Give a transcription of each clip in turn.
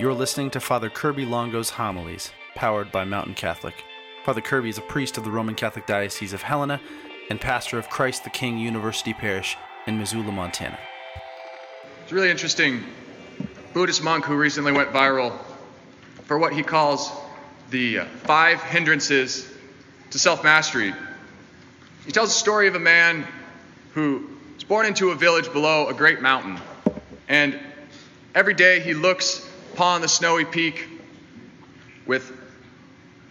You're listening to Father Kirby Longo's homilies, powered by Mountain Catholic. Father Kirby is a priest of the Roman Catholic Diocese of Helena and pastor of Christ the King University Parish in Missoula, Montana. It's a really interesting Buddhist monk who recently went viral for what he calls the uh, five hindrances to self mastery. He tells the story of a man who was born into a village below a great mountain. And every day he looks upon the snowy peak with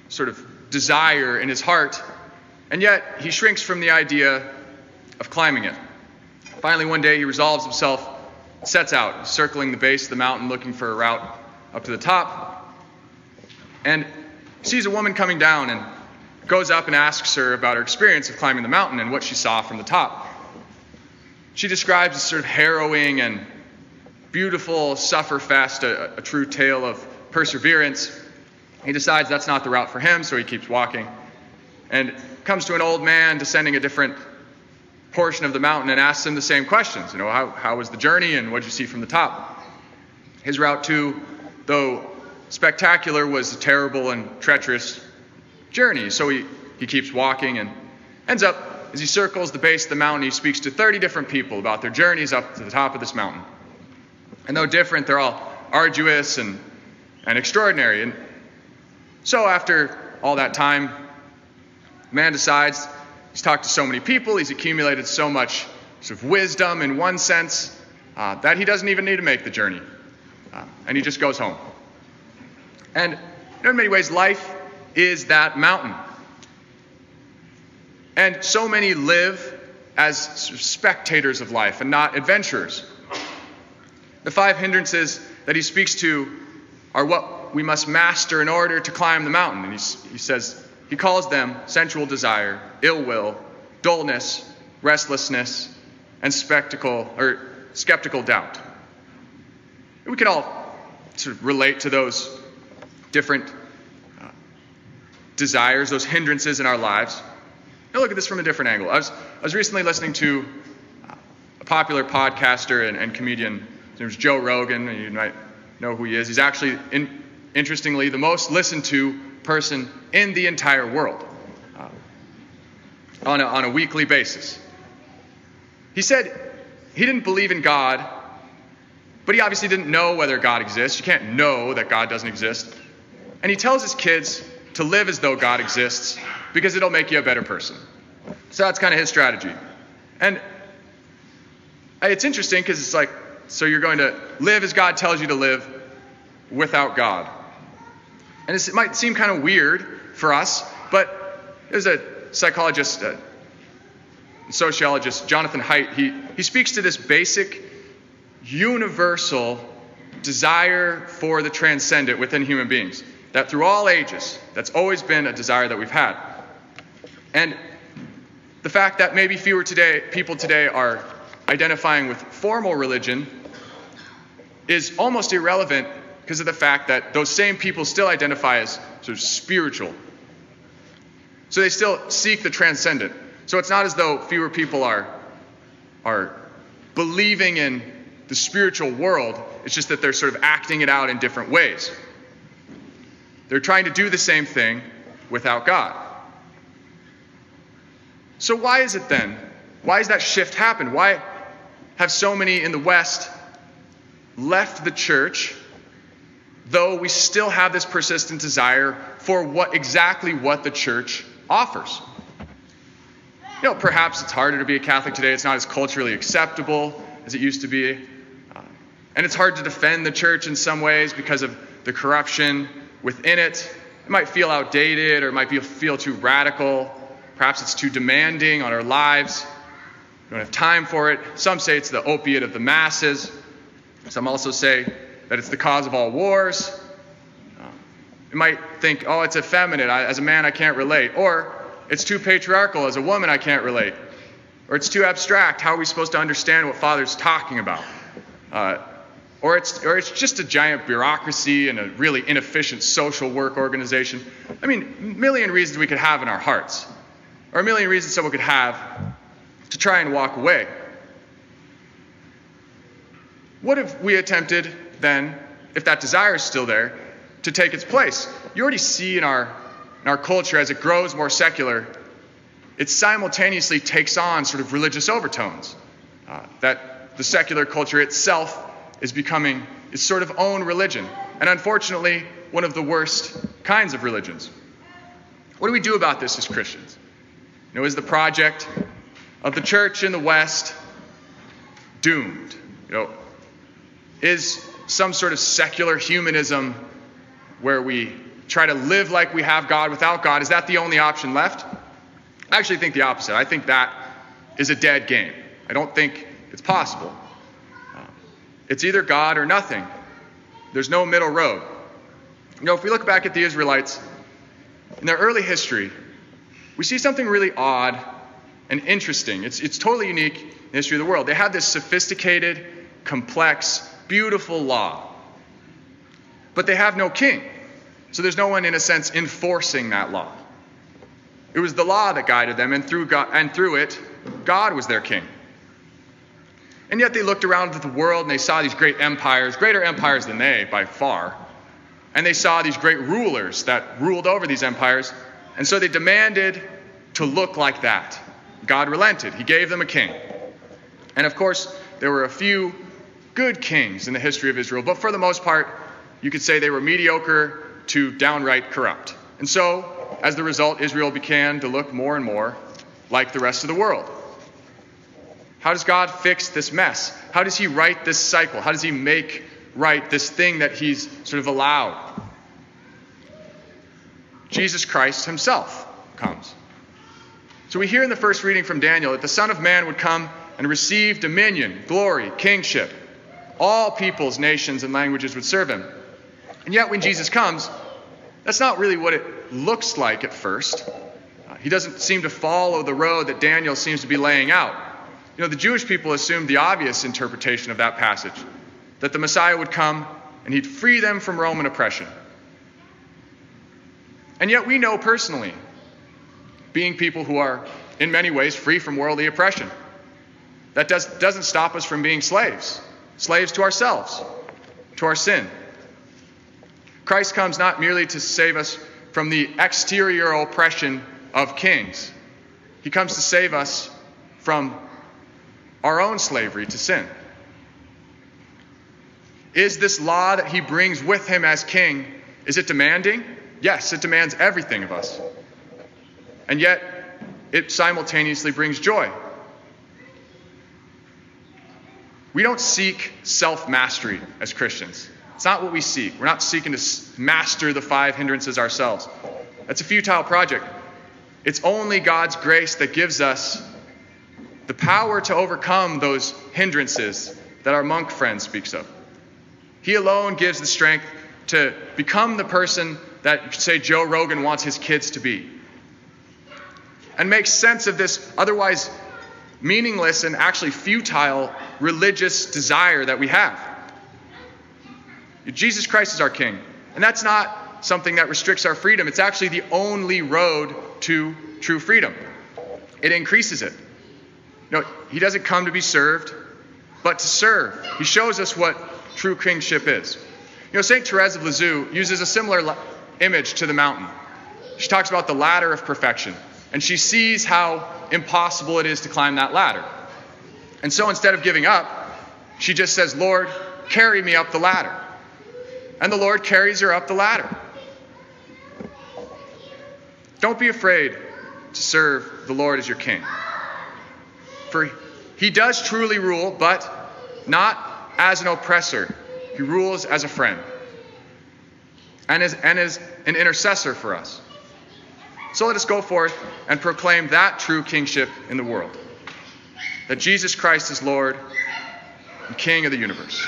sort of desire in his heart, and yet he shrinks from the idea of climbing it. Finally, one day he resolves himself, sets out, circling the base of the mountain looking for a route up to the top, and sees a woman coming down and goes up and asks her about her experience of climbing the mountain and what she saw from the top. She describes a sort of harrowing and beautiful sufferfest, a, a true tale of perseverance. He decides that's not the route for him, so he keeps walking and comes to an old man descending a different portion of the mountain and asks him the same questions. You know, how, how was the journey and what did you see from the top? His route too, though spectacular, was a terrible and treacherous journey. So he, he keeps walking and ends up, as he circles the base of the mountain, he speaks to 30 different people about their journeys up to the top of this mountain. And though different, they're all arduous and, and extraordinary. And so after all that time, man decides he's talked to so many people, he's accumulated so much sort of wisdom in one sense, uh, that he doesn't even need to make the journey. Uh, and he just goes home. And in many ways, life is that mountain. And so many live as spectators of life and not adventurers. The five hindrances that he speaks to are what we must master in order to climb the mountain. And he says, he calls them sensual desire, ill will, dullness, restlessness, and spectacle or skeptical doubt. We can all sort of relate to those different uh, desires, those hindrances in our lives. Now look at this from a different angle. I was, I was recently listening to a popular podcaster and, and comedian there's Joe Rogan, and you might know who he is. He's actually, in, interestingly, the most listened to person in the entire world uh, on, a, on a weekly basis. He said he didn't believe in God, but he obviously didn't know whether God exists. You can't know that God doesn't exist. And he tells his kids to live as though God exists because it'll make you a better person. So that's kind of his strategy. And it's interesting because it's like, so you're going to live as God tells you to live without God. And it might seem kind of weird for us, but there's a psychologist, a sociologist, Jonathan Haidt, he, he speaks to this basic, universal desire for the transcendent within human beings. That through all ages, that's always been a desire that we've had. And the fact that maybe fewer today, people today are identifying with formal religion is almost irrelevant because of the fact that those same people still identify as sort of spiritual. So they still seek the transcendent. So it's not as though fewer people are, are believing in the spiritual world, it's just that they're sort of acting it out in different ways. They're trying to do the same thing without God. So, why is it then? Why has that shift happened? Why have so many in the West left the church, though we still have this persistent desire for what exactly what the church offers. You know, perhaps it's harder to be a Catholic today. It's not as culturally acceptable as it used to be. Uh, and it's hard to defend the church in some ways because of the corruption within it. It might feel outdated or it might be, feel too radical. Perhaps it's too demanding on our lives. We don't have time for it. Some say it's the opiate of the masses. Some also say that it's the cause of all wars. You might think, oh, it's effeminate. I, as a man, I can't relate. Or it's too patriarchal. As a woman, I can't relate. Or it's too abstract. How are we supposed to understand what Father's talking about? Uh, or it's, or it's just a giant bureaucracy and a really inefficient social work organization. I mean, a million reasons we could have in our hearts, or a million reasons someone could have to try and walk away. What if we attempted then if that desire is still there, to take its place. You already see in our, in our culture as it grows more secular, it simultaneously takes on sort of religious overtones. Uh, that the secular culture itself is becoming its sort of own religion. And unfortunately, one of the worst kinds of religions. What do we do about this as Christians? You know, is the project of the church in the West doomed? You know, is some sort of secular humanism where we try to live like we have God without God, is that the only option left? I actually think the opposite. I think that is a dead game. I don't think it's possible. It's either God or nothing. There's no middle road. You know, if we look back at the Israelites in their early history, we see something really odd and interesting. It's, it's totally unique in the history of the world. They had this sophisticated, complex, beautiful law, but they have no king. So there's no one, in a sense, enforcing that law. It was the law that guided them, and through, God, and through it, God was their king. And yet they looked around at the world and they saw these great empires, greater empires than they by far. And they saw these great rulers that ruled over these empires. And so they demanded to look like that. God relented. He gave them a king. And of course, there were a few good kings in the history of Israel, but for the most part, you could say they were mediocre to downright corrupt. And so as the result, Israel began to look more and more like the rest of the world. How does God fix this mess? How does He right this cycle? How does He make right this thing that He's sort of allowed? Jesus Christ Himself comes. So we hear in the first reading from Daniel that the Son of Man would come and receive dominion, glory, kingship. All peoples, nations, and languages would serve Him. And yet, when Jesus comes, that's not really what it looks like at first. Uh, he doesn't seem to follow the road that Daniel seems to be laying out. You know, the Jewish people assumed the obvious interpretation of that passage that the Messiah would come and he'd free them from Roman oppression. And yet, we know personally, being people who are in many ways free from worldly oppression, that does, doesn't stop us from being slaves, slaves to ourselves, to our sin. Christ comes not merely to save us from the exterior oppression of kings, He comes to save us from our own slavery to sin. Is this law that he brings with him as king, is it demanding? Yes, it demands everything of us. And yet, it simultaneously brings joy. We don't seek self mastery as Christians. It's not what we seek. We're not seeking to master the five hindrances ourselves. That's a futile project. It's only God's grace that gives us the power to overcome those hindrances that our monk friend speaks of. He alone gives the strength to become the person that, say, Joe Rogan wants his kids to be. And make sense of this otherwise meaningless and actually futile religious desire that we have. Jesus Christ is our King. And that's not something that restricts our freedom. It's actually the only road to true freedom. It increases it. No, he doesn't come to be served, but to serve. He shows us what true kingship is. You know, St. Therese of Lisieux uses a similar image to the mountain. She talks about the ladder of perfection, and she sees how impossible it is to climb that ladder. And so instead of giving up, she just says, Lord, carry me up the ladder and the Lord carries her up the ladder. Don't be afraid to serve the Lord as your king. For he does truly rule, but not as an oppressor. He rules as a friend and as, and as an intercessor for us. So let us go forth and proclaim that true kingship in the world that Jesus Christ is Lord and King of the universe.